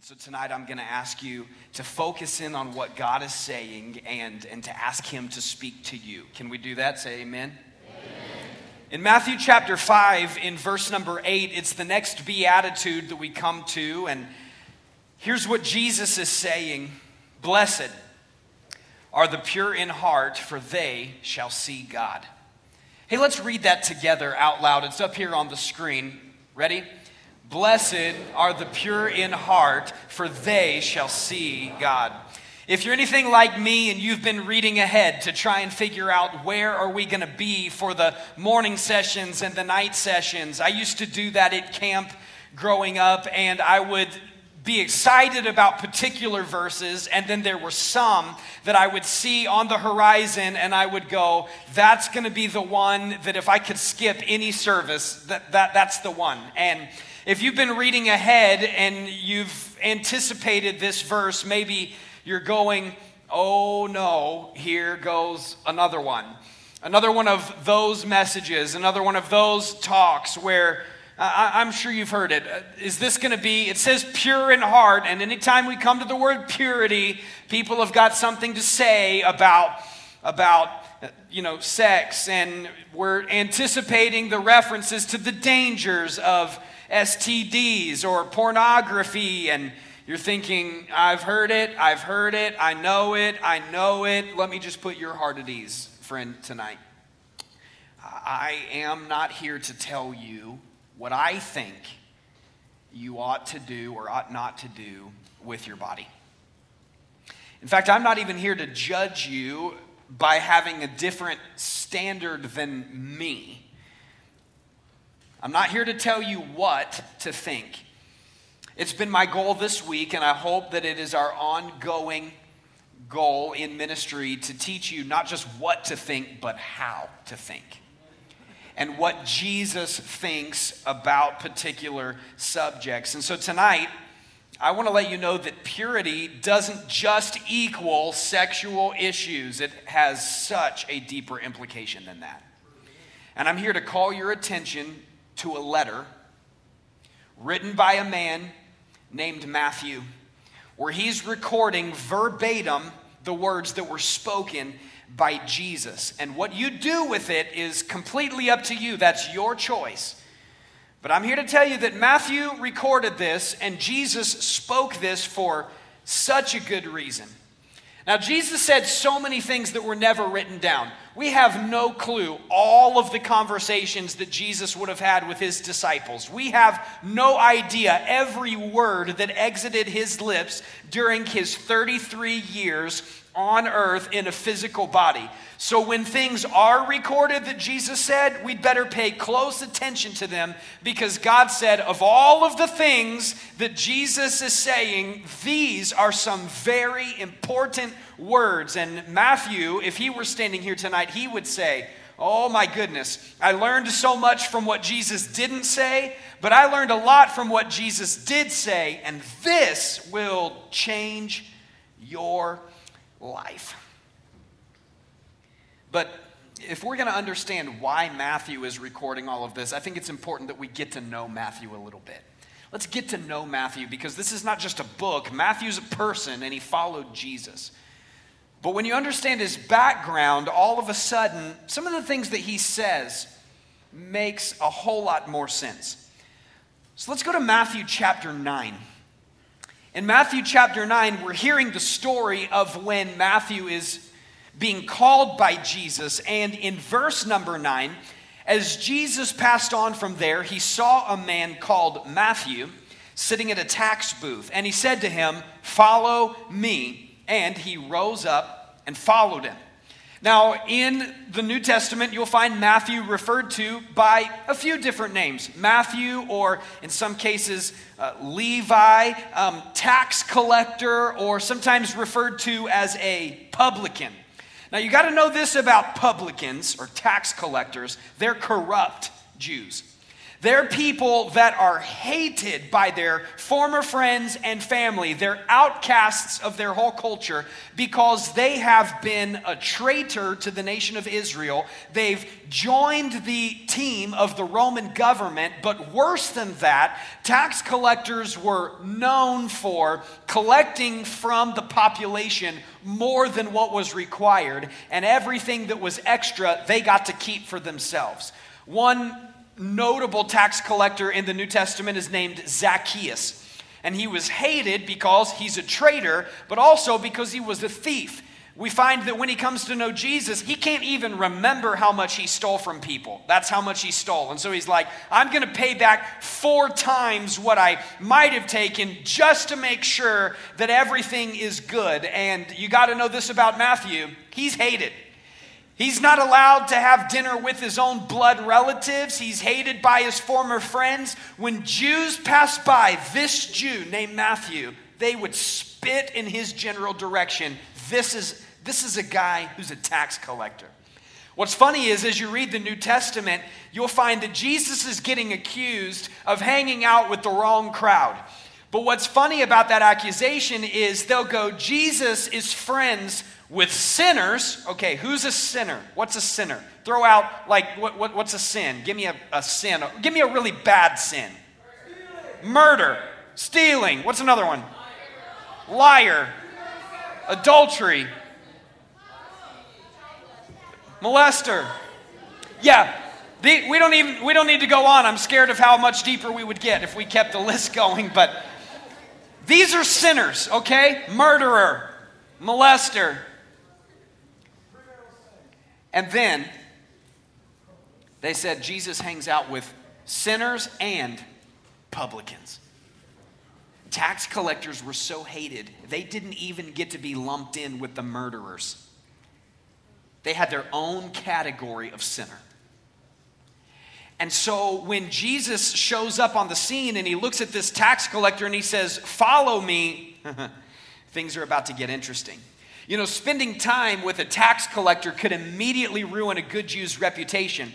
And so tonight I'm going to ask you to focus in on what God is saying and, and to ask Him to speak to you. Can we do that? Say amen. In Matthew chapter 5, in verse number 8, it's the next beatitude that we come to. And here's what Jesus is saying Blessed are the pure in heart, for they shall see God. Hey, let's read that together out loud. It's up here on the screen. Ready? Blessed are the pure in heart, for they shall see God. If you're anything like me and you've been reading ahead to try and figure out where are we going to be for the morning sessions and the night sessions, I used to do that at camp growing up and I would be excited about particular verses, and then there were some that I would see on the horizon, and I would go, That's going to be the one that if I could skip any service, that, that, that's the one. And if you've been reading ahead and you've anticipated this verse, maybe you're going, oh no, here goes another one. Another one of those messages, another one of those talks where I, am sure you've heard it. Uh, this going to be, it says pure in heart, and anytime we come to the word purity, people have got something to say about, about you know, sex, and we're anticipating the references to the dangers of STDs or pornography, and you're thinking, I've heard it, I've heard it, I know it, I know it. Let me just put your heart at ease, friend, tonight. I am not here to tell you what I think you ought to do or ought not to do with your body. In fact, I'm not even here to judge you by having a different standard than me. I'm not here to tell you what to think. It's been my goal this week, and I hope that it is our ongoing goal in ministry to teach you not just what to think, but how to think. And what Jesus thinks about particular subjects. And so tonight, I want to let you know that purity doesn't just equal sexual issues, it has such a deeper implication than that. And I'm here to call your attention to a letter written by a man named Matthew, where he's recording verbatim the words that were spoken by Jesus. And what you do with it is completely up to you. That's your choice. But I'm here to tell you that Matthew recorded this and Jesus spoke this for such a good reason. Now, Jesus said so many things that were never written down. We have no clue all of the conversations that Jesus would have had with his disciples. We have no idea every word that exited his lips during his 33 years on earth in a physical body. So when things are recorded that Jesus said, we'd better pay close attention to them because God said, of all of the things that Jesus is saying, these are some very important words. And Matthew, if he were standing here tonight, he would say, Oh my goodness, I learned so much from what Jesus didn't say, but I learned a lot from what Jesus did say, and this will change your life. But if we're going to understand why Matthew is recording all of this, I think it's important that we get to know Matthew a little bit. Let's get to know Matthew because this is not just a book. Matthew's a person and he followed Jesus. But when you understand his background, all of a sudden, some of the things that he says makes a whole lot more sense. So let's go to Matthew chapter 9. In Matthew chapter 9, we're hearing the story of when Matthew is being called by Jesus. And in verse number 9, as Jesus passed on from there, he saw a man called Matthew sitting at a tax booth. And he said to him, Follow me. And he rose up and followed him. Now, in the New Testament, you'll find Matthew referred to by a few different names Matthew, or in some cases, uh, Levi, um, tax collector, or sometimes referred to as a publican. Now, you got to know this about publicans or tax collectors they're corrupt Jews. They're people that are hated by their former friends and family. They're outcasts of their whole culture because they have been a traitor to the nation of Israel. They've joined the team of the Roman government, but worse than that, tax collectors were known for collecting from the population more than what was required, and everything that was extra they got to keep for themselves. One notable tax collector in the New Testament is named Zacchaeus. And he was hated because he's a traitor, but also because he was a thief. We find that when he comes to know Jesus, he can't even remember how much he stole from people. That's how much he stole. And so he's like, I'm going to pay back four times what I might have taken just to make sure that everything is good. And you got to know this about Matthew he's hated. He's not allowed to have dinner with his own blood relatives. He's hated by his former friends. When Jews passed by this Jew named Matthew, they would spit in his general direction. This is, this is a guy who's a tax collector. What's funny is, as you read the New Testament, you'll find that Jesus is getting accused of hanging out with the wrong crowd. But what's funny about that accusation is they'll go, Jesus is friends with sinners. Okay, who's a sinner? What's a sinner? Throw out, like, what, what, what's a sin? Give me a, a sin. Give me a really bad sin. Murder. Stealing. What's another one? Liar. Adultery. Molester. Yeah, the, we don't even we don't need to go on. I'm scared of how much deeper we would get if we kept the list going. But these are sinners, okay? Murderer, molester, and then they said Jesus hangs out with sinners and publicans. Tax collectors were so hated, they didn't even get to be lumped in with the murderers. They had their own category of sinner. And so when Jesus shows up on the scene and he looks at this tax collector and he says, Follow me, things are about to get interesting. You know, spending time with a tax collector could immediately ruin a good Jew's reputation.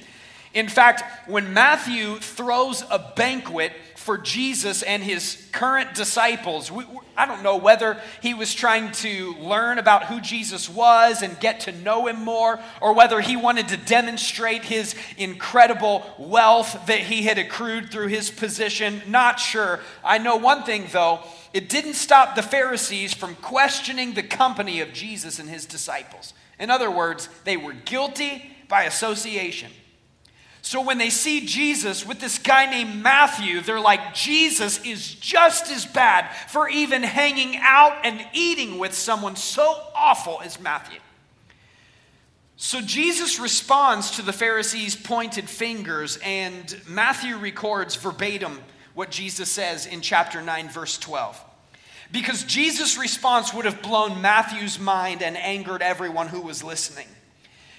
In fact, when Matthew throws a banquet for Jesus and his current disciples, we, I don't know whether he was trying to learn about who Jesus was and get to know him more, or whether he wanted to demonstrate his incredible wealth that he had accrued through his position. Not sure. I know one thing, though it didn't stop the Pharisees from questioning the company of Jesus and his disciples. In other words, they were guilty by association. So when they see Jesus with this guy named Matthew, they're like, Jesus is just as bad for even hanging out and eating with someone so awful as Matthew. So Jesus responds to the Pharisees' pointed fingers, and Matthew records verbatim what Jesus says in chapter 9, verse 12. Because Jesus' response would have blown Matthew's mind and angered everyone who was listening.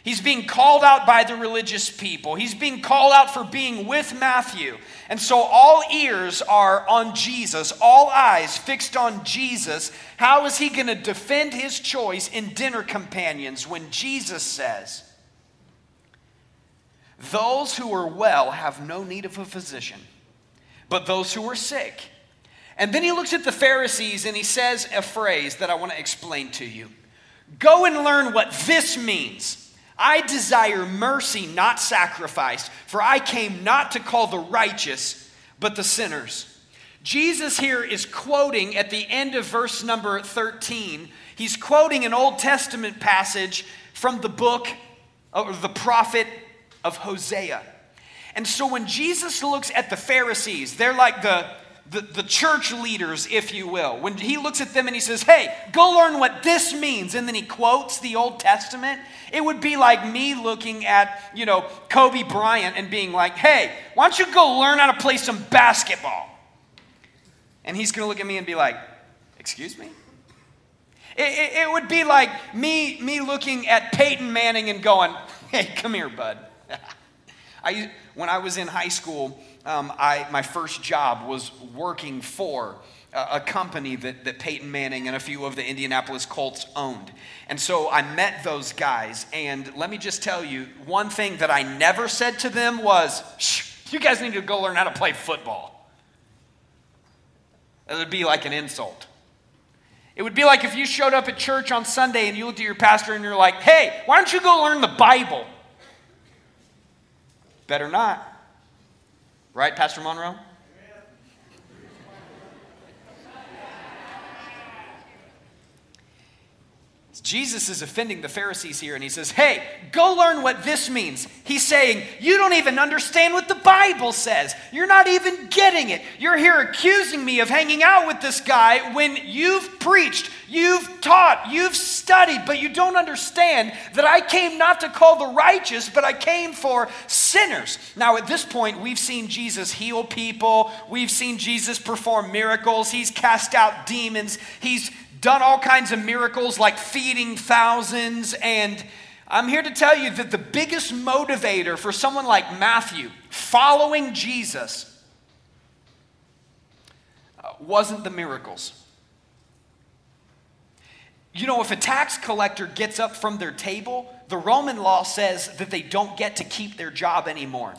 He's being called out by the religious people. He's being called out for being with Matthew. And so all ears are on Jesus, all eyes fixed on Jesus. How is he going to defend his choice in dinner companions when Jesus says, Those who are well have no need of a physician, but those who are sick. And then he looks at the Pharisees and he says a phrase that I want to explain to you. Go and learn what this means. I desire mercy, not sacrifice, for I came not to call the righteous, but the sinners. Jesus here is quoting at the end of verse number 13, he's quoting an Old Testament passage from the book uh, of the prophet of Hosea. And so when Jesus looks at the Pharisees, they're like the the, the church leaders, if you will, when he looks at them and he says, Hey, go learn what this means, and then he quotes the Old Testament, it would be like me looking at, you know, Kobe Bryant and being like, Hey, why don't you go learn how to play some basketball? And he's going to look at me and be like, Excuse me? It, it, it would be like me, me looking at Peyton Manning and going, Hey, come here, bud. I, when I was in high school, um, I, my first job was working for a, company that, that Peyton Manning and a few of the Indianapolis Colts owned. And so I met those guys. And let me just tell you one thing that I never said to them was, You guys need to go learn how to play football. It would be like an insult. It would be like if you showed up at church on Sunday and you looked at your pastor and you're like, hey, why don't you go learn the Bible? Better not. Right, Pastor Monroe? Jesus is offending the Pharisees here and he says, Hey, go learn what this means. He's saying, You don't even understand what the Bible says. You're not even getting it. You're here accusing me of hanging out with this guy when you've preached, you've taught, you've studied, but you don't understand that I came not to call the righteous, but I came for sinners. Now, at this point, we've seen Jesus heal people, we've seen Jesus perform miracles, he's cast out demons, he's done all kinds of miracles like feeding thousands. And I'm here to tell you that the biggest motivator for someone like Matthew following Jesus uh, wasn't the miracles. You know, if a tax collector gets up from their table, the Roman law says that they don't get to keep their job anymore.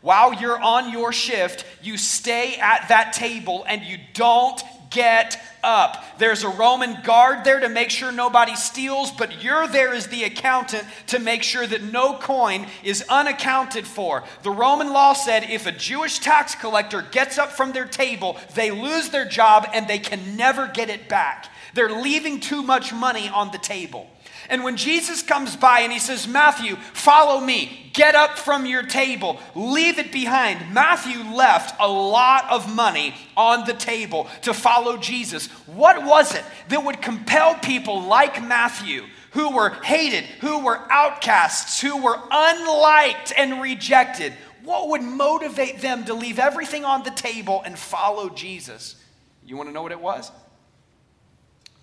While you're on your shift, you stay at that table and you don't get up. There's a Roman guard there to make sure nobody steals, but you're there as the accountant to make sure that no coin is unaccounted for. The Roman law said if a Jewish tax collector gets up from their table, they lose their job and they can never get it back. They're leaving too much money on the table. And when Jesus comes by and he says, Matthew, follow me, get up from your table, leave it behind. Matthew left a lot of money on the table to follow Jesus. What was it that would compel people like Matthew? Who were hated, who were outcasts, who were unliked and rejected. What would motivate them to leave everything on the table and follow Jesus? You want to know what it was?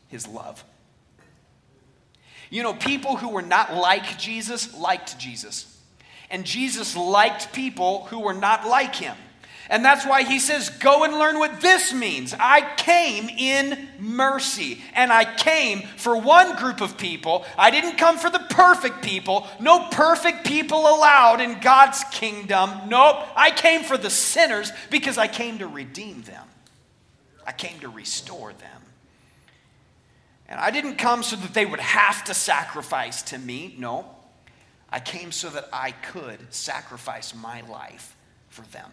His love. You know, people who were not like Jesus liked Jesus. And Jesus liked people who were not like him. And that's why he says, Go and learn what this means. I came in mercy, and I came for one group of people. I didn't come for the perfect people. No perfect people allowed in God's kingdom. Nope. I came for the sinners because I came to redeem them, I came to restore them. And I didn't come so that they would have to sacrifice to me. No. I came so that I could sacrifice my life for them.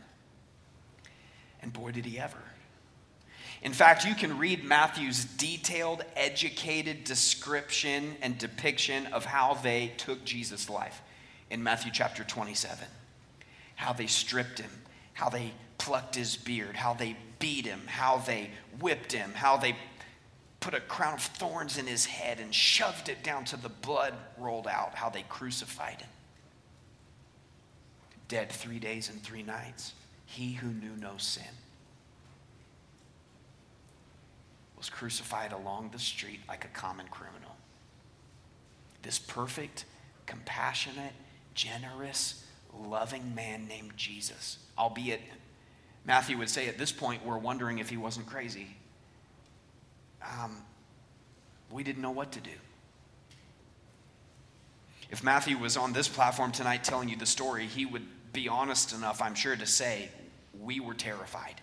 And boy, did he ever. In fact, you can read Matthew's detailed, educated description and depiction of how they took Jesus' life in Matthew chapter 27. How they stripped him, how they plucked his beard, how they beat him, how they whipped him, how they put a crown of thorns in his head and shoved it down to the blood rolled out, how they crucified him. Dead three days and three nights. He who knew no sin was crucified along the street like a common criminal. This perfect, compassionate, generous, loving man named Jesus, albeit Matthew would say at this point, we're wondering if he wasn't crazy um, we didn't know what to do. If Matthew was on this platform tonight telling you the story, he would be honest enough, I'm sure, to say, We were terrified.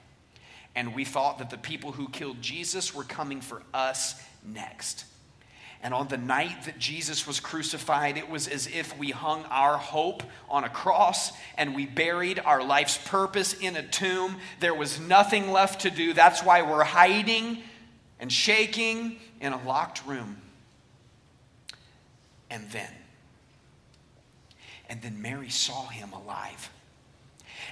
And we thought that the people who killed Jesus were coming for us next. And on the night that Jesus was crucified, it was as if we hung our hope on a cross and we buried our life's purpose in a tomb. There was nothing left to do. That's why we're hiding and shaking in a locked room. And then, and then Mary saw him alive.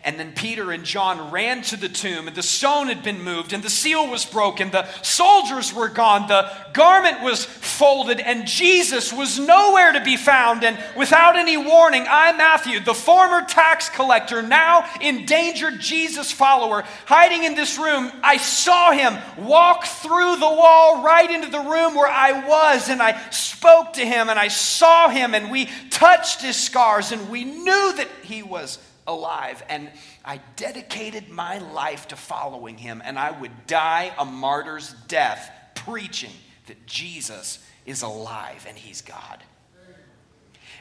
And then Peter and John ran to the tomb, and the stone had been moved, and the seal was broken. The soldiers were gone, the garment was folded, and Jesus was nowhere to be found. And without any warning, I, Matthew, the former tax collector, now endangered Jesus follower, hiding in this room, I saw him walk through the wall right into the room where I was, and I spoke to him, and I saw him, and we touched his scars, and we knew that he was alive. And I dedicated my life to following him, and I would die a martyr's death preaching that Jesus is alive and he's God.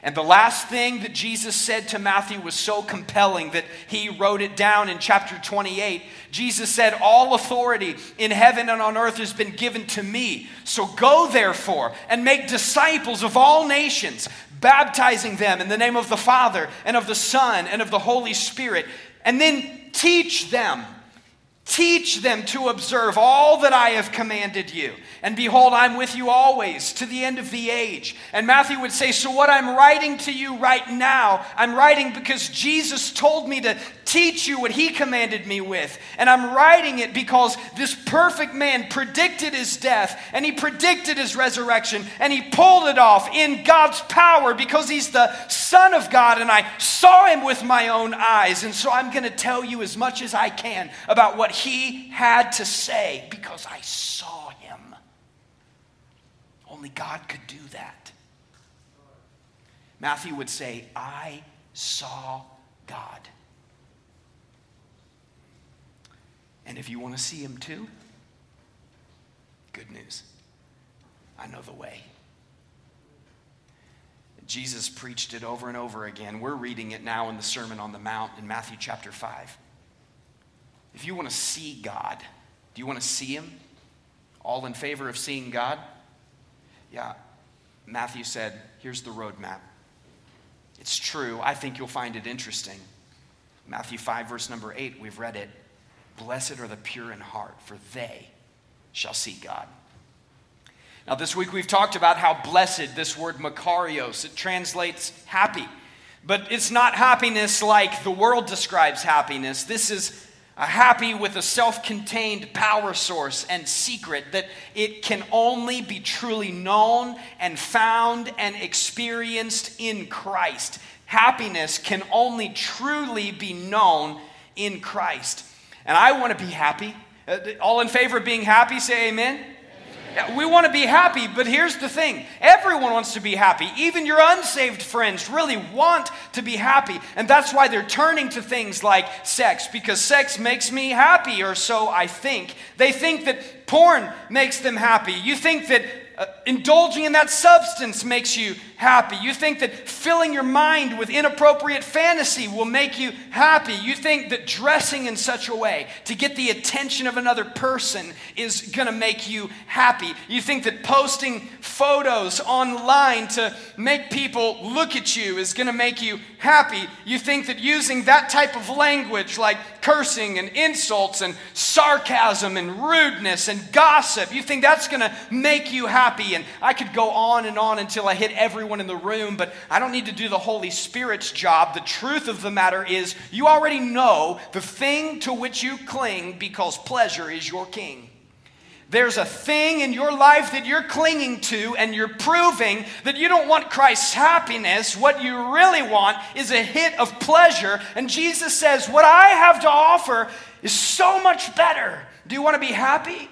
And the last thing that Jesus said to Matthew was so compelling that he wrote it down in chapter 28. Jesus said, All authority in heaven and on earth has been given to me. So go therefore and make disciples of all nations, baptizing them in the name of the Father and of the Son and of the Holy Spirit. And then teach them Teach them to observe all that I have commanded you. And behold, I'm with you always to the end of the age. And Matthew would say, So, what I'm writing to you right now, I'm writing because Jesus told me to teach you what he commanded me with. And I'm writing it because this perfect man predicted his death and he predicted his resurrection and he pulled it off in God's power because he's the Son of God and I saw him with my own eyes. And so I'm going to tell you as much as I can about what he had to say because I saw him. Only God could do that. Matthew would say, I saw God. And if you want to see him too, good news. I know the way. Jesus preached it over and over again. We're reading it now in the Sermon on the Mount in Matthew chapter 5. If you want to see God, do you want to see Him? All in favor of seeing God? Yeah. Matthew said, here's the roadmap. It's true. I think you'll find it interesting. Matthew 5, verse number 8, we've read it. Blessed are the pure in heart, for they shall see God. Now, this week we've talked about how blessed this word makarios, it translates happy. But it's not happiness like the world describes happiness. This is happy with a self contained power source and secret that it can only be truly known and found and experienced in Christ. Happiness can only truly be known in Christ. And I want to be happy. Uh, all in favor of being happy, say amen. We want to be happy, but here's the thing everyone wants to be happy. Even your unsaved friends really want to be happy. And that's why they're turning to things like sex, because sex makes me happy, or so I think. They think that porn makes them happy. You think that uh, indulging in that substance makes you happy. You think that filling your mind with inappropriate fantasy will make you happy. You think that dressing in such a way to get the attention of another person is going to make you happy. You think that posting photos online to make people look at you is going to make you happy. You think that using that type of language like cursing and insults and sarcasm and rudeness and gossip, you think that's going to make you happy. And I could go on and on until I hit every everyone in the room, but I don't need to do the Holy Spirit's job. The truth of the matter is, you already know the thing to which you cling because pleasure is your king. There's a thing in your life that you're clinging to, and you're proving that you don't want Christ's happiness. What you really want is a hit of pleasure. And Jesus says, What I have to offer is so much better. Do you want to be happy?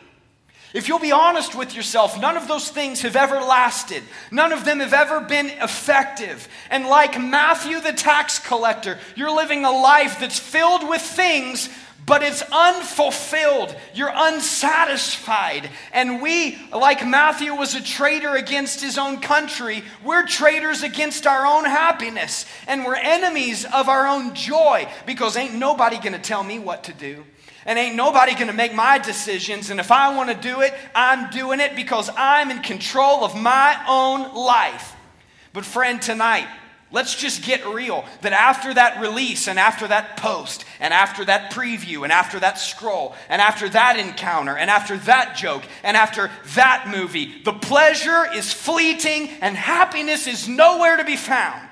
If you'll be honest with yourself, none of those things have ever lasted. None of them have ever been effective. And like Matthew the tax collector, you're living a life that's filled with things, but it's unfulfilled. You're unsatisfied. And we, like Matthew was a traitor against his own country, we're traitors against our own happiness. And we're enemies of our own joy because ain't nobody gonna tell me what to do. And ain't nobody gonna make my decisions. And if I wanna do it, I'm doing it because I'm in control of my own life. But, friend, tonight, let's just get real that after that release and after that post and after that preview and after that scroll and after that encounter and after that joke and after that movie, the pleasure is fleeting and happiness is nowhere to be found.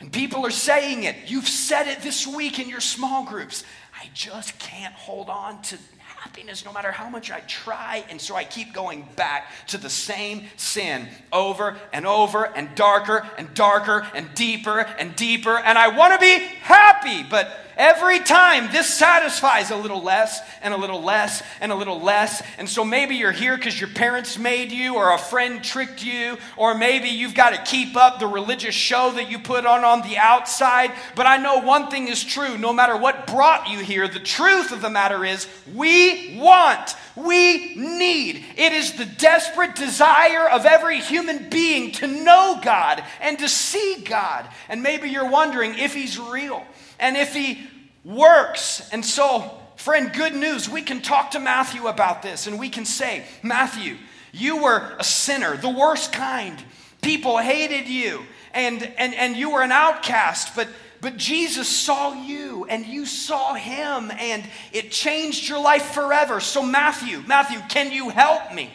And people are saying it. You've said it this week in your small groups. I just can't hold on to happiness no matter how much I try. And so I keep going back to the same sin over and over and darker and darker and deeper and deeper. And I want to be happy, but Every time this satisfies a little less and a little less and a little less. And so maybe you're here because your parents made you or a friend tricked you, or maybe you've got to keep up the religious show that you put on on the outside. But I know one thing is true no matter what brought you here, the truth of the matter is we want, we need. It is the desperate desire of every human being to know God and to see God. And maybe you're wondering if He's real and if he works. And so, friend, good news. We can talk to Matthew about this and we can say, Matthew, you were a sinner, the worst kind. People hated you and, and, and you were an outcast, but, but Jesus saw you and you saw him and it changed your life forever. So, Matthew, Matthew, can you help me?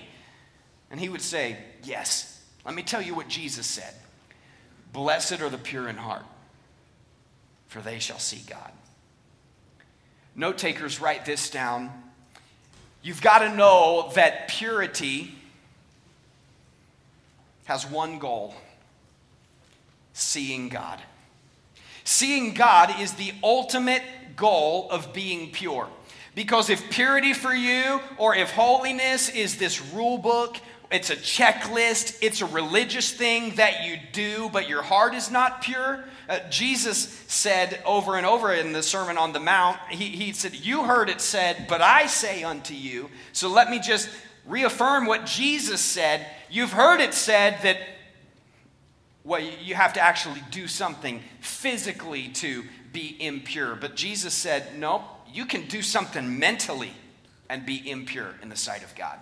And he would say, Yes. Let me tell you what Jesus said Blessed are the pure in heart for they shall see God. Note takers, write this down. You've got to know that purity has one goal seeing God. Seeing God is the ultimate goal of being pure. Because if purity for you or if holiness is this rule book, it's a checklist, it's a religious thing that you do, but your heart is not pure, uh, Jesus said over and over in the Sermon on the Mount, he, he said, You heard it said, but I say unto you. So let me just reaffirm what Jesus said. You've heard it said that well, you have to actually do something physically to be impure. But Jesus said, Nope, you can do something mentally and be impure in the sight of God.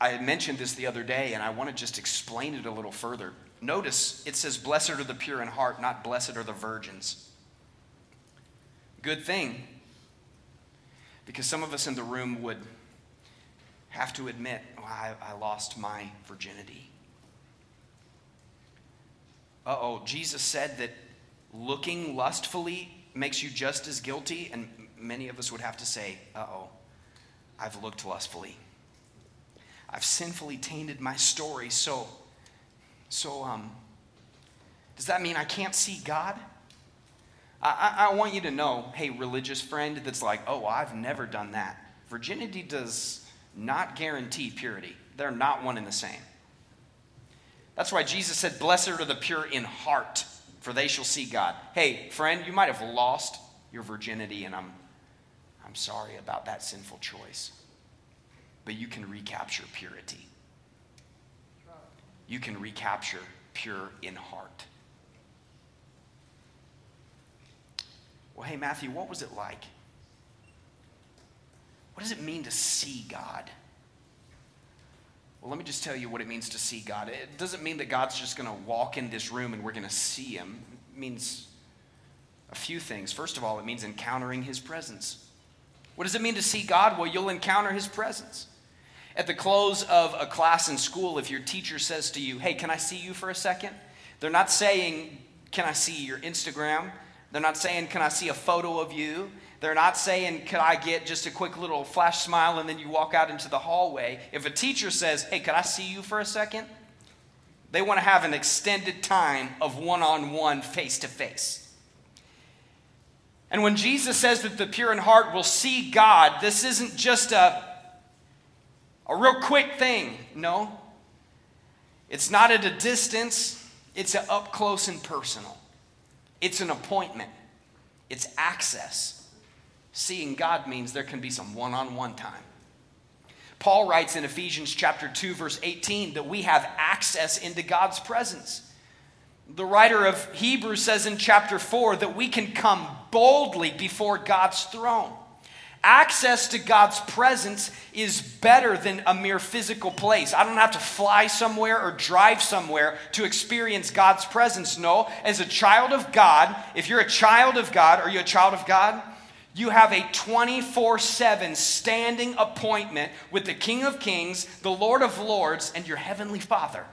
I mentioned this the other day, and I want to just explain it a little further. Notice it says, Blessed are the pure in heart, not blessed are the virgins. Good thing, because some of us in the room would have to admit, oh, I, I lost my virginity. Uh oh, Jesus said that looking lustfully makes you just as guilty, and many of us would have to say, uh oh, I've looked lustfully. I've sinfully tainted my story. So, so um, does that mean I can't see God? I, I, I want you to know, hey, religious friend that's like, oh, I've never done that. Virginity does not guarantee purity, they're not one and the same. That's why Jesus said, Blessed are the pure in heart, for they shall see God. Hey, friend, you might have lost your virginity, and I'm, I'm sorry about that sinful choice but you can recapture purity. You can recapture pure in heart. Well, hey, Matthew, what was it like? What does it mean to see God? Well, let me just tell you what it means to see God. It doesn't mean that God's just going to walk in this room and we're going to see him. It means a few things. First of all, it means encountering his presence. What does it mean to see God? Well, you'll encounter his presence. At the close of a class in school, if your teacher says to you, Hey, can I see you for a second? They're not saying, Can I see your Instagram? They're not saying, Can I see a photo of you? They're not saying, Could I get just a quick little flash smile and then you walk out into the hallway? If a teacher says, Hey, could I see you for a second? They want to have an extended time of one on one, face to face. And when Jesus says that the pure in heart will see God, this isn't just a a real quick thing. No. It's not at a distance, it's up close and personal. It's an appointment, it's access. Seeing God means there can be some one on one time. Paul writes in Ephesians chapter 2 verse 18 that we have access into God's presence. The writer of Hebrews says in chapter 4 that we can come boldly before God's throne. Access to God's presence is better than a mere physical place. I don't have to fly somewhere or drive somewhere to experience God's presence. No, as a child of God, if you're a child of God, are you a child of God? You have a 24 7 standing appointment with the King of Kings, the Lord of Lords, and your Heavenly Father.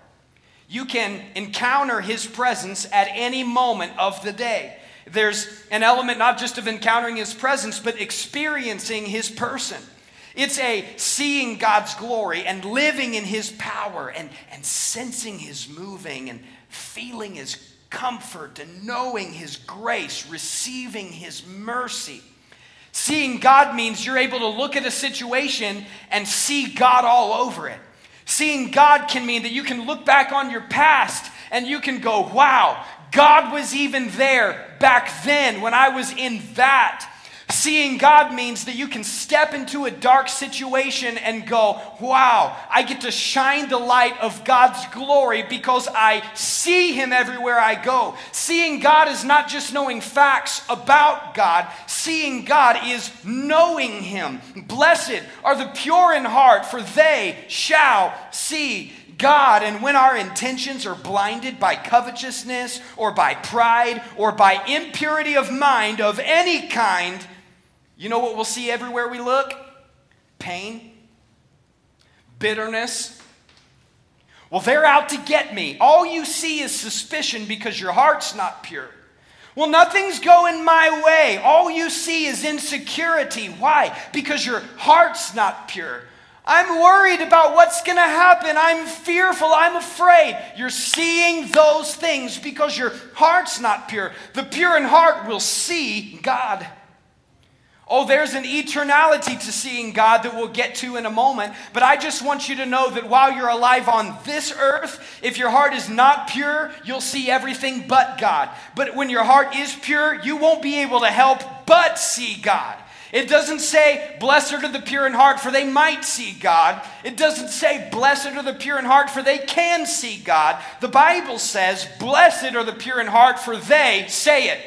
You can encounter His presence at any moment of the day. There's an element not just of encountering his presence, but experiencing his person. It's a seeing God's glory and living in his power and, and sensing his moving and feeling his comfort and knowing His grace, receiving His mercy. Seeing God means you're able to look at a situation and see God all over it. Seeing God can mean that you can look back on your past and you can go, wow, God was even there back then when I was in that. Seeing God means that you can step into a dark situation and go, wow, I get to shine the light of God's glory because I see Him everywhere I go. Seeing God is not just knowing facts about God, seeing God is knowing Him. Blessed are the pure in heart, for they shall see God, and when our intentions are blinded by covetousness or by pride or by impurity of mind of any kind, you know what we'll see everywhere we look? Pain, bitterness. Well, they're out to get me. All you see is suspicion because your heart's not pure. Well, nothing's going my way. All you see is insecurity. Why? Because your heart's not pure. I'm worried about what's going to happen. I'm fearful. I'm afraid. You're seeing those things because your heart's not pure. The pure in heart will see God. Oh, there's an eternality to seeing God that we'll get to in a moment. But I just want you to know that while you're alive on this earth, if your heart is not pure, you'll see everything but God. But when your heart is pure, you won't be able to help but see God. It doesn't say, Blessed are the pure in heart, for they might see God. It doesn't say, Blessed are the pure in heart, for they can see God. The Bible says, Blessed are the pure in heart, for they, say it.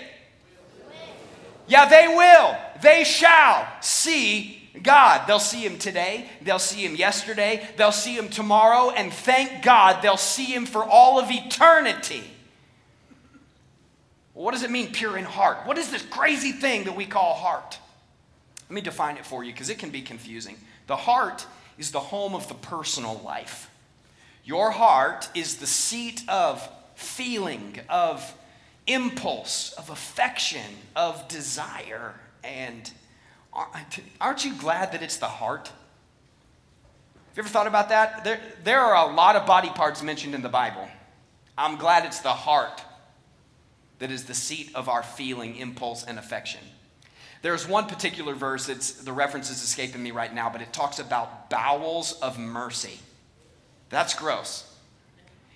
Yeah, they will they shall see God. They'll see him today, they'll see him yesterday, they'll see him tomorrow, and thank God they'll see him for all of eternity. what does it mean, pure in heart? What is this crazy thing that we call heart? Let me define it for you because it can be confusing. The heart is the home of the personal life. Your heart is the seat of feeling, of impulse, of affection, of desire. And aren't you glad that it's the heart? Have you ever thought about that? There, there are a lot of body parts mentioned in the Bible. I'm glad it's the heart that is the seat of our feeling, impulse, and affection. There's one particular verse, it's, the reference is escaping me right now, but it talks about bowels of mercy. That's gross.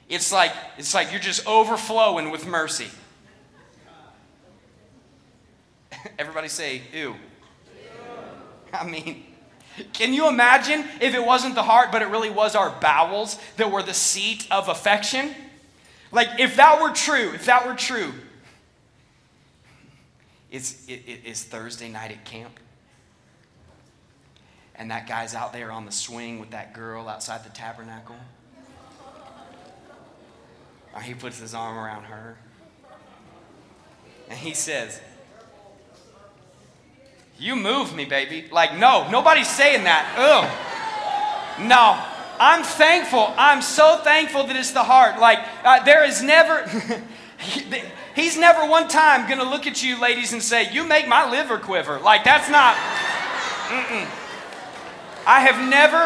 It's like, it's like you're just overflowing with mercy. Everybody say, ew. ew. I mean, can you imagine if it wasn't the heart, but it really was our bowels that were the seat of affection? Like, if that were true, if that were true, it's, it, it's Thursday night at camp. And that guy's out there on the swing with that girl outside the tabernacle. Or he puts his arm around her. And he says, you move me, baby. Like, no, nobody's saying that. Ugh. No. I'm thankful. I'm so thankful that it's the heart. Like, uh, there is never, he's never one time going to look at you, ladies, and say, You make my liver quiver. Like, that's not, mm-mm. I have never,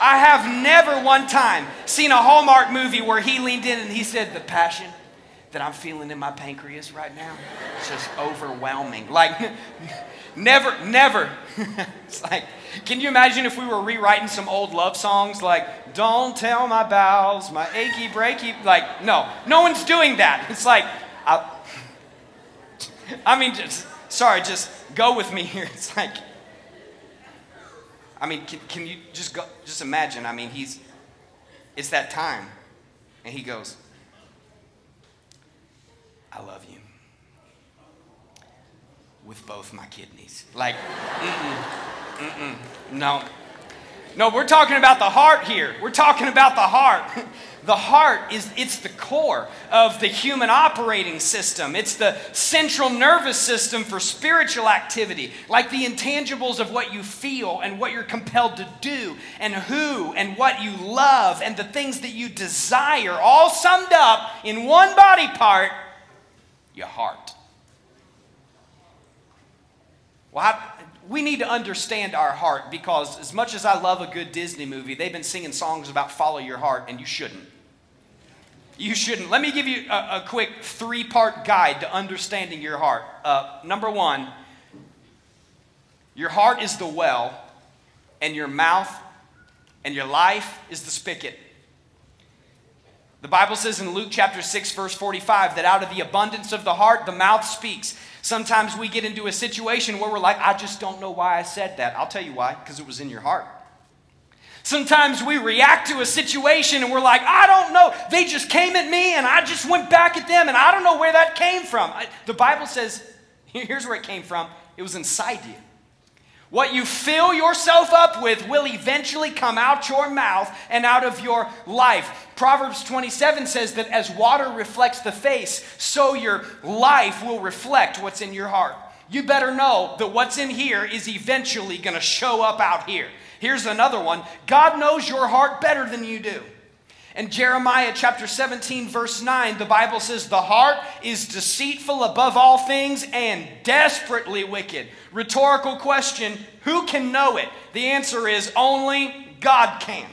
I have never one time seen a Hallmark movie where he leaned in and he said, The passion that I'm feeling in my pancreas right now, it's just overwhelming. Like, Never, never. it's like, can you imagine if we were rewriting some old love songs like, Don't tell my bowels, my achy breaky? Like, no, no one's doing that. It's like, I, I mean, just, sorry, just go with me here. It's like, I mean, can, can you just go, just imagine? I mean, he's, it's that time. And he goes, I love you with both my kidneys. Like, mm-mm, mm-mm, no. No, we're talking about the heart here. We're talking about the heart. The heart is it's the core of the human operating system. It's the central nervous system for spiritual activity, like the intangibles of what you feel and what you're compelled to do and who and what you love and the things that you desire, all summed up in one body part, your heart. Well, I, we need to understand our heart because, as much as I love a good Disney movie, they've been singing songs about follow your heart, and you shouldn't. You shouldn't. Let me give you a, a quick three part guide to understanding your heart. Uh, number one, your heart is the well, and your mouth and your life is the spigot. The Bible says in Luke chapter 6, verse 45, that out of the abundance of the heart, the mouth speaks. Sometimes we get into a situation where we're like, I just don't know why I said that. I'll tell you why, because it was in your heart. Sometimes we react to a situation and we're like, I don't know. They just came at me and I just went back at them and I don't know where that came from. I, the Bible says, here's where it came from it was inside you. What you fill yourself up with will eventually come out your mouth and out of your life. Proverbs 27 says that as water reflects the face, so your life will reflect what's in your heart. You better know that what's in here is eventually going to show up out here. Here's another one God knows your heart better than you do. In Jeremiah chapter 17, verse 9, the Bible says, The heart is deceitful above all things and desperately wicked. Rhetorical question Who can know it? The answer is only God can.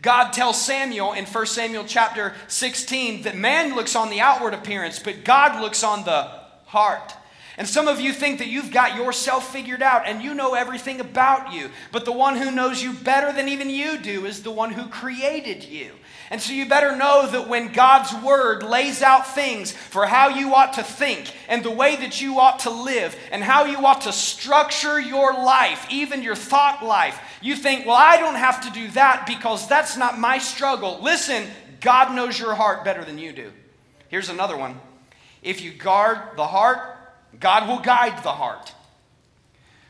God tells Samuel in 1 Samuel chapter 16 that man looks on the outward appearance, but God looks on the heart. And some of you think that you've got yourself figured out and you know everything about you. But the one who knows you better than even you do is the one who created you. And so you better know that when God's word lays out things for how you ought to think and the way that you ought to live and how you ought to structure your life, even your thought life, you think, well, I don't have to do that because that's not my struggle. Listen, God knows your heart better than you do. Here's another one. If you guard the heart, God will guide the heart.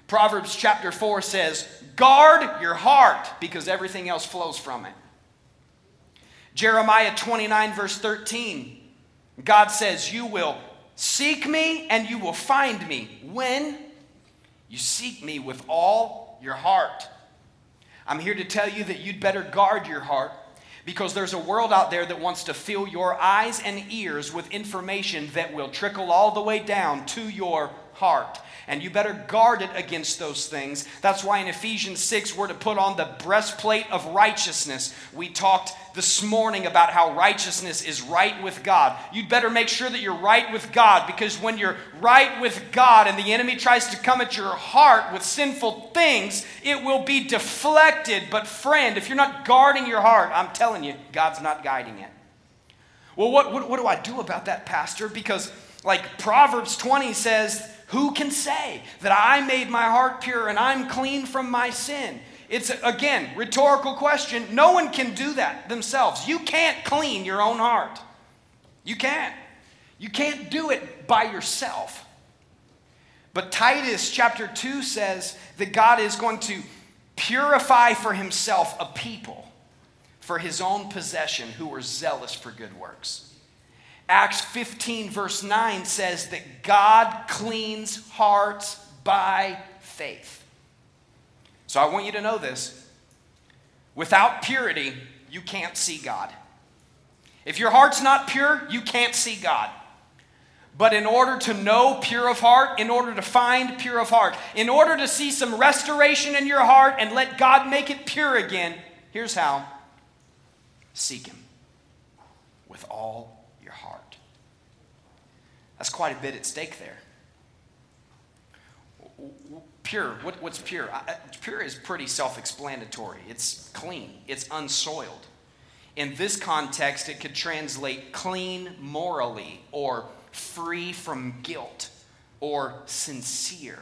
Proverbs chapter 4 says, Guard your heart because everything else flows from it. Jeremiah 29, verse 13, God says, You will seek me and you will find me when you seek me with all your heart. I'm here to tell you that you'd better guard your heart because there's a world out there that wants to fill your eyes and ears with information that will trickle all the way down to your heart. And you better guard it against those things. That's why in Ephesians 6, we're to put on the breastplate of righteousness. We talked this morning about how righteousness is right with God. You'd better make sure that you're right with God because when you're right with God and the enemy tries to come at your heart with sinful things, it will be deflected. But, friend, if you're not guarding your heart, I'm telling you, God's not guiding it. Well, what, what, what do I do about that, Pastor? Because, like Proverbs 20 says, who can say that I made my heart pure and I'm clean from my sin? It's, again, rhetorical question. No one can do that themselves. You can't clean your own heart. You can't. You can't do it by yourself. But Titus chapter 2 says that God is going to purify for himself a people for his own possession who are zealous for good works. Acts 15, verse 9 says that God cleans hearts by faith. So I want you to know this. Without purity, you can't see God. If your heart's not pure, you can't see God. But in order to know pure of heart, in order to find pure of heart, in order to see some restoration in your heart and let God make it pure again, here's how seek Him with all that's quite a bit at stake there. Pure, what, what's pure? Pure is pretty self explanatory. It's clean, it's unsoiled. In this context, it could translate clean morally, or free from guilt, or sincere.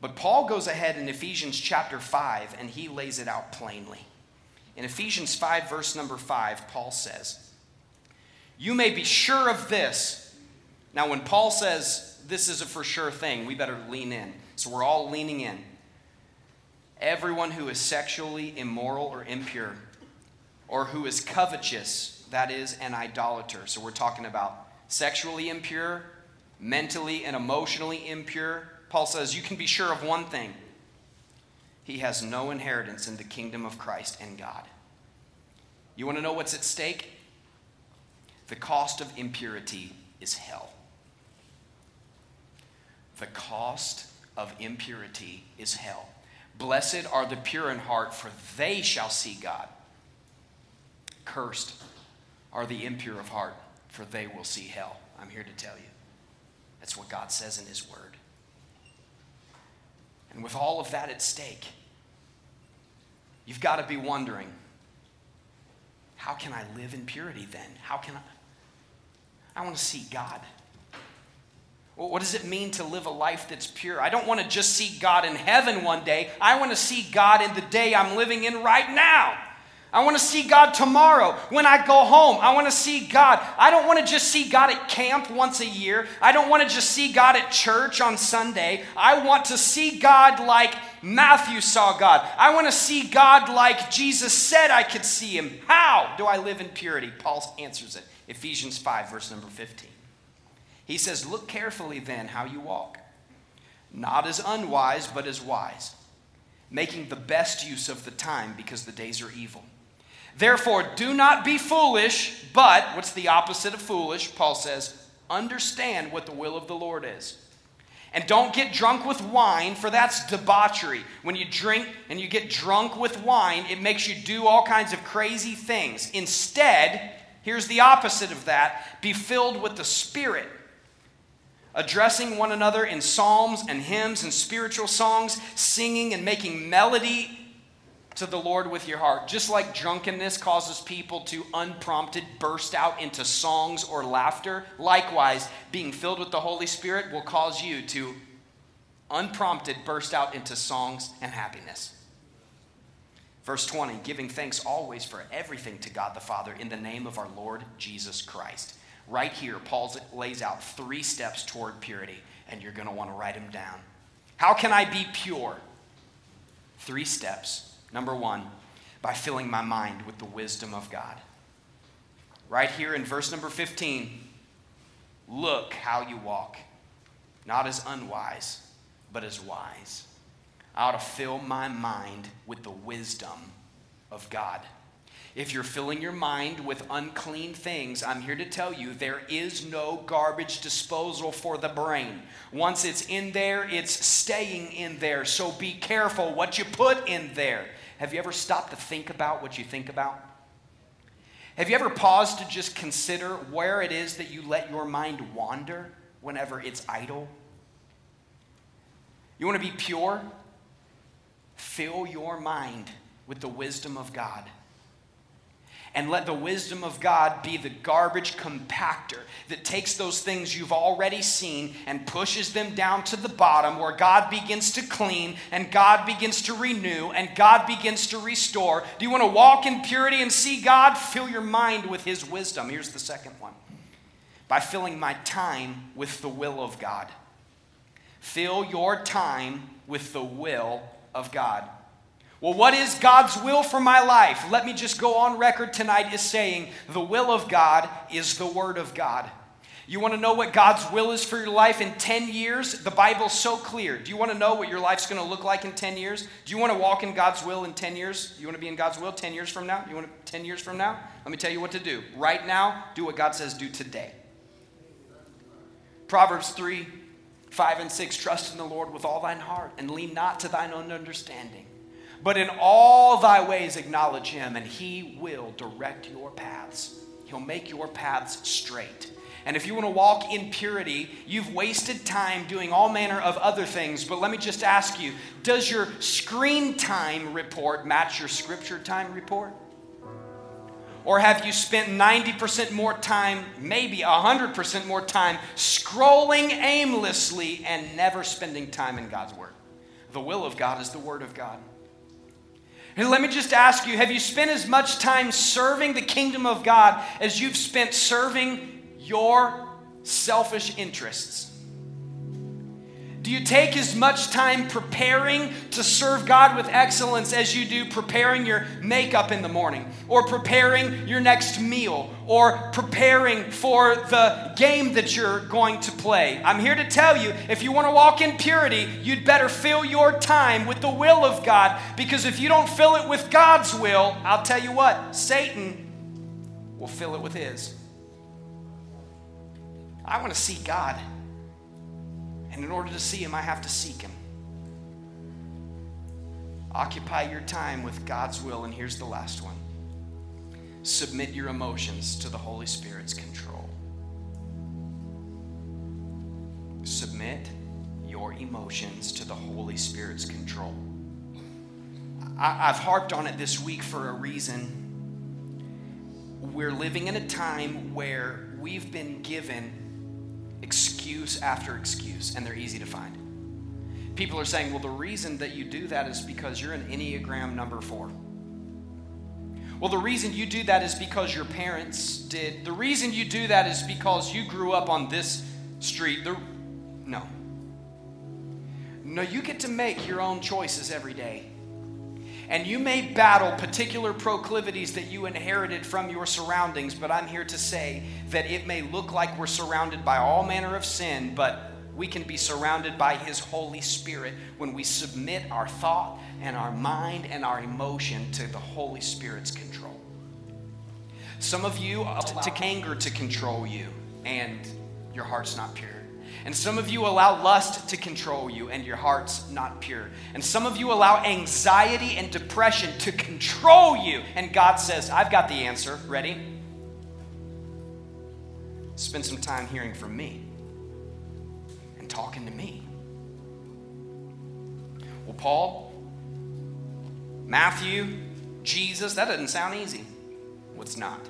But Paul goes ahead in Ephesians chapter 5 and he lays it out plainly. In Ephesians 5, verse number 5, Paul says, you may be sure of this. Now, when Paul says this is a for sure thing, we better lean in. So we're all leaning in. Everyone who is sexually immoral or impure, or who is covetous, that is, an idolater. So we're talking about sexually impure, mentally and emotionally impure. Paul says you can be sure of one thing he has no inheritance in the kingdom of Christ and God. You want to know what's at stake? The cost of impurity is hell. The cost of impurity is hell. Blessed are the pure in heart, for they shall see God. Cursed are the impure of heart, for they will see hell. I'm here to tell you. That's what God says in His Word. And with all of that at stake, you've got to be wondering how can I live in purity then? How can I? I want to see God. What does it mean to live a life that's pure? I don't want to just see God in heaven one day. I want to see God in the day I'm living in right now. I want to see God tomorrow when I go home. I want to see God. I don't want to just see God at camp once a year. I don't want to just see God at church on Sunday. I want to see God like Matthew saw God. I want to see God like Jesus said I could see him. How do I live in purity? Paul answers it. Ephesians 5, verse number 15. He says, Look carefully then how you walk, not as unwise, but as wise, making the best use of the time because the days are evil. Therefore, do not be foolish, but what's the opposite of foolish? Paul says, understand what the will of the Lord is. And don't get drunk with wine, for that's debauchery. When you drink and you get drunk with wine, it makes you do all kinds of crazy things. Instead, here's the opposite of that be filled with the Spirit, addressing one another in psalms and hymns and spiritual songs, singing and making melody to the Lord with your heart. Just like drunkenness causes people to unprompted burst out into songs or laughter, likewise, being filled with the Holy Spirit will cause you to unprompted burst out into songs and happiness. Verse 20, giving thanks always for everything to God the Father in the name of our Lord Jesus Christ. Right here, Paul lays out three steps toward purity, and you're going to want to write them down. How can I be pure? Three steps. Number one, by filling my mind with the wisdom of God. Right here in verse number 15, look how you walk, not as unwise, but as wise. I ought to fill my mind with the wisdom of God. If you're filling your mind with unclean things, I'm here to tell you there is no garbage disposal for the brain. Once it's in there, it's staying in there. So be careful what you put in there. Have you ever stopped to think about what you think about? Have you ever paused to just consider where it is that you let your mind wander whenever it's idle? You want to be pure? Fill your mind with the wisdom of God and let the wisdom of God be the garbage compactor that takes those things you've already seen and pushes them down to the bottom where God begins to clean and God begins to renew and God begins to restore. Do you want to walk in purity and see God? Fill your mind with His wisdom. Here's the second one by filling my time with the will of God. Fill your time with the will of God. Well, what is God's will for my life? Let me just go on record tonight as saying the will of God is the Word of God. You want to know what God's will is for your life in 10 years? The Bible's so clear. Do you want to know what your life's going to look like in 10 years? Do you want to walk in God's will in 10 years? You want to be in God's will 10 years from now? You want to 10 years from now? Let me tell you what to do. Right now, do what God says do today. Proverbs 3 5 and 6 Trust in the Lord with all thine heart and lean not to thine own understanding. But in all thy ways acknowledge him, and he will direct your paths. He'll make your paths straight. And if you want to walk in purity, you've wasted time doing all manner of other things. But let me just ask you does your screen time report match your scripture time report? Or have you spent 90% more time, maybe 100% more time, scrolling aimlessly and never spending time in God's Word? The will of God is the Word of God. And let me just ask you have you spent as much time serving the kingdom of God as you've spent serving your selfish interests? Do you take as much time preparing to serve God with excellence as you do preparing your makeup in the morning, or preparing your next meal, or preparing for the game that you're going to play? I'm here to tell you if you want to walk in purity, you'd better fill your time with the will of God, because if you don't fill it with God's will, I'll tell you what, Satan will fill it with his. I want to see God. And in order to see Him, I have to seek Him. Occupy your time with God's will. And here's the last one submit your emotions to the Holy Spirit's control. Submit your emotions to the Holy Spirit's control. I, have harped on it this week for a reason. We're living in a time where we've been given excuse after excuse, and they're easy to find. People are saying, well, the reason that you do that is because you're an Enneagram number four. Well, the reason you do that is because your parents did. The reason you do that is because you grew up on this street. The, no. No, you get to make your own choices every day. And you may battle particular proclivities that you inherited from your surroundings, but I'm here to say that it may look like we're surrounded by all manner of sin, but we can be surrounded by His Holy Spirit when we submit our thought and our mind and our emotion to the Holy Spirit's control. Some of you to anger to control you, and your heart's not pure. And some of you allow lust to control you and your heart's not pure. And some of you allow anxiety and depression to control you. And God says, I've got the answer. Ready? Spend some time hearing from me and talking to me. Well, Paul, Matthew, Jesus, that doesn't sound easy. What's not?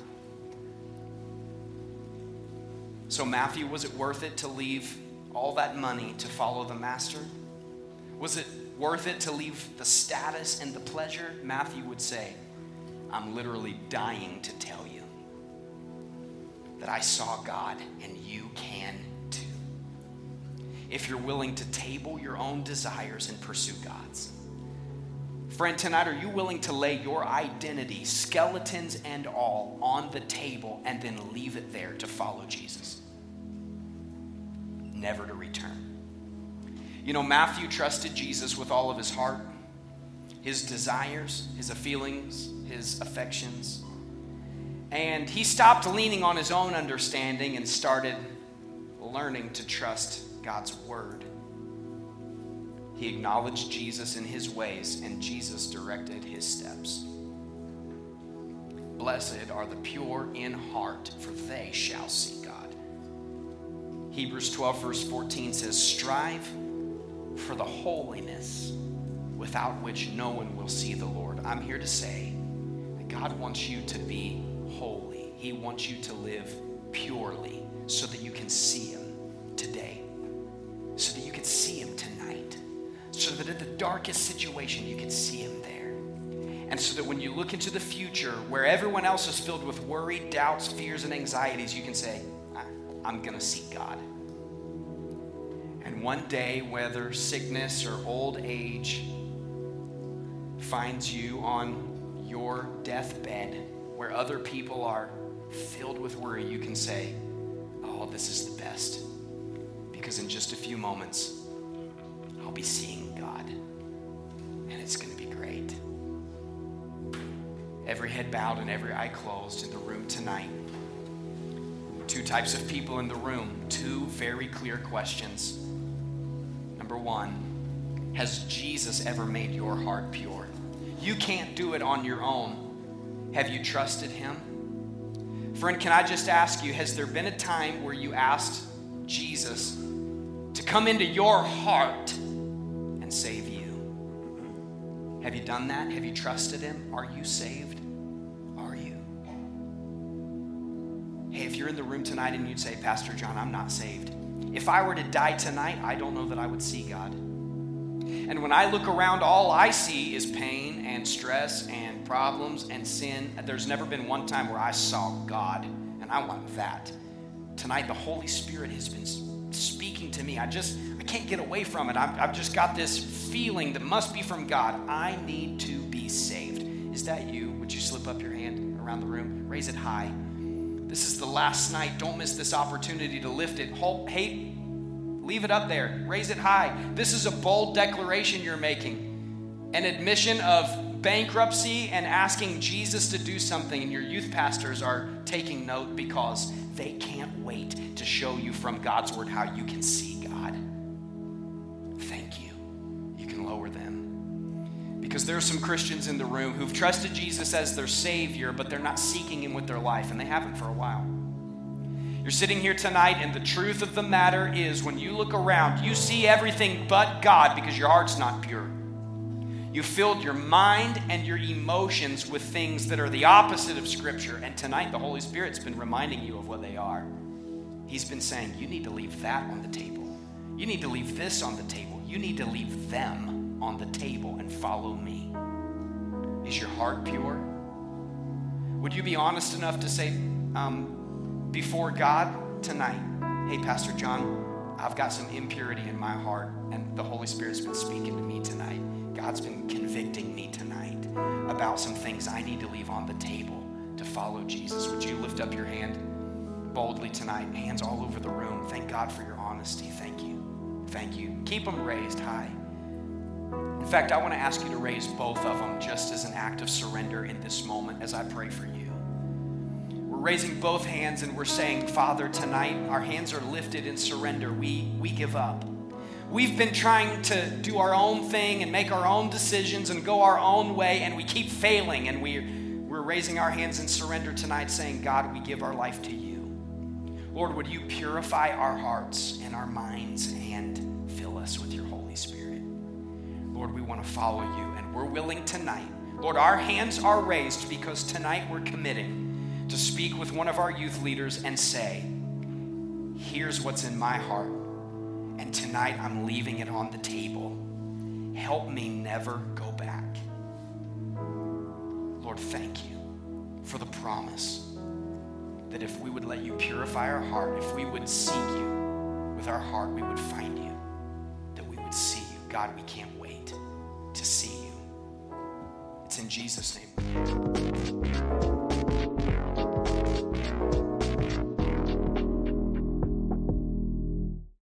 So, Matthew, was it worth it to leave all that money to follow the master? Was it worth it to leave the status and the pleasure? Matthew would say, I'm literally dying to tell you that I saw God and you can too. If you're willing to table your own desires and pursue God's. Friend, tonight, are you willing to lay your identity, skeletons and all, on the table and then leave it there to follow Jesus? Never to return. You know, Matthew trusted Jesus with all of his heart, his desires, his feelings, his affections. And he stopped leaning on his own understanding and started learning to trust God's word. He acknowledged Jesus in his ways, and Jesus directed his steps. Blessed are the pure in heart, for they shall see God. Hebrews 12, verse 14 says, Strive for the holiness without which no one will see the Lord. I'm here to say that God wants you to be holy, He wants you to live purely so that you can see Him so that in the darkest situation you can see him there. And so that when you look into the future where everyone else is filled with worry, doubts, fears, and anxieties, you can say, I'm going to seek God. And one day, whether sickness or old age finds you on your deathbed where other people are filled with worry, you can say, Oh, this is the best. Because in just a few moments, I'll be seeing it's going to be great. Every head bowed and every eye closed in the room tonight. Two types of people in the room, two very clear questions. Number one, has Jesus ever made your heart pure? You can't do it on your own. Have you trusted him? Friend, can I just ask you, has there been a time where you asked Jesus to come into your heart and save you. Have you done that? Have you trusted Him? Are you saved? Are you? Hey, if you're in the room tonight and you'd say, Pastor John, I'm not saved. If I were to die tonight, I don't know that I would see God. And when I look around, all I see is pain and stress and problems and sin. There's never been one time where I saw God, and I want that. Tonight, the Holy Spirit has been speaking to me. I just, I can't get away from it. I've, I've just got this feeling that must be from God. I need to be saved. Is that you? Would you slip up your hand around the room? Raise it high. This is the last night. Don't miss this opportunity to lift it. Hold, hey, leave it up there. Raise it high. This is a bold declaration you're making an admission of bankruptcy and asking Jesus to do something, and your youth pastors are taking note because they can't wait to show you from God's word how you can see God. Thank you. You can lower them Because there are some Christians in the room who've trusted Jesus as their Savior, but they're not seeking Him with their life, and they haven't for a while. You're sitting here tonight, and the truth of the matter is when you look around, you see everything but God because your heart's not pure. You filled your mind and your emotions with things that are the opposite of Scripture, and tonight the Holy Spirit's been reminding you of what they are. He's been saying, You need to leave that on the table. You need to leave this on the table. You need to leave them on the table and follow me. Is your heart pure? Would you be honest enough to say um, before God tonight, hey, Pastor John, I've got some impurity in my heart, and the Holy Spirit's been speaking to me tonight. Some things I need to leave on the table to follow Jesus. Would you lift up your hand boldly tonight? Hands all over the room. Thank God for your honesty. Thank you. Thank you. Keep them raised high. In fact, I want to ask you to raise both of them just as an act of surrender in this moment as I pray for you. We're raising both hands and we're saying, Father, tonight our hands are lifted in surrender. We, we give up. We've been trying to do our own thing and make our own decisions and go our own way, and we keep failing. And we, we're raising our hands in surrender tonight, saying, God, we give our life to you. Lord, would you purify our hearts and our minds and fill us with your Holy Spirit? Lord, we want to follow you, and we're willing tonight. Lord, our hands are raised because tonight we're committing to speak with one of our youth leaders and say, Here's what's in my heart, and tonight I'm leaving it on the table. Help me never go back. Lord, thank you for the promise that if we would let you purify our heart, if we would seek you with our heart, we would find you, that we would see you. God, we can't wait to see you. It's in Jesus' name.